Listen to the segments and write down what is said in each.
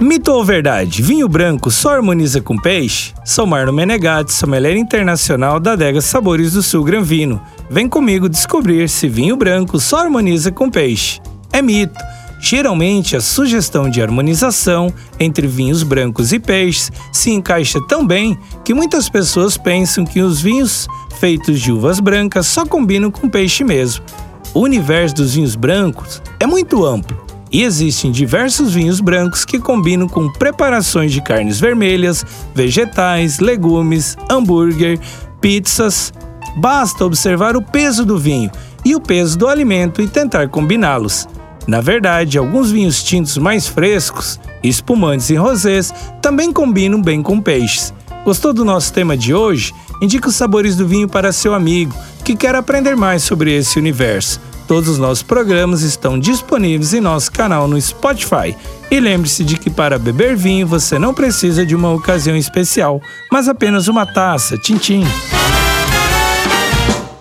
Mito ou verdade? Vinho branco só harmoniza com peixe? Sou Marno Menegatti, sommelier internacional da Adega Sabores do Sul Gran Vino. Vem comigo descobrir se vinho branco só harmoniza com peixe. É mito. Geralmente, a sugestão de harmonização entre vinhos brancos e peixes se encaixa tão bem que muitas pessoas pensam que os vinhos feitos de uvas brancas só combinam com peixe mesmo. O universo dos vinhos brancos é muito amplo e existem diversos vinhos brancos que combinam com preparações de carnes vermelhas, vegetais, legumes, hambúrguer, pizzas. Basta observar o peso do vinho e o peso do alimento e tentar combiná-los. Na verdade, alguns vinhos tintos mais frescos, espumantes e rosés também combinam bem com peixes. Gostou do nosso tema de hoje? Indique os sabores do vinho para seu amigo que quer aprender mais sobre esse universo. Todos os nossos programas estão disponíveis em nosso canal no Spotify. E lembre-se de que para beber vinho você não precisa de uma ocasião especial, mas apenas uma taça, tintim.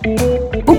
O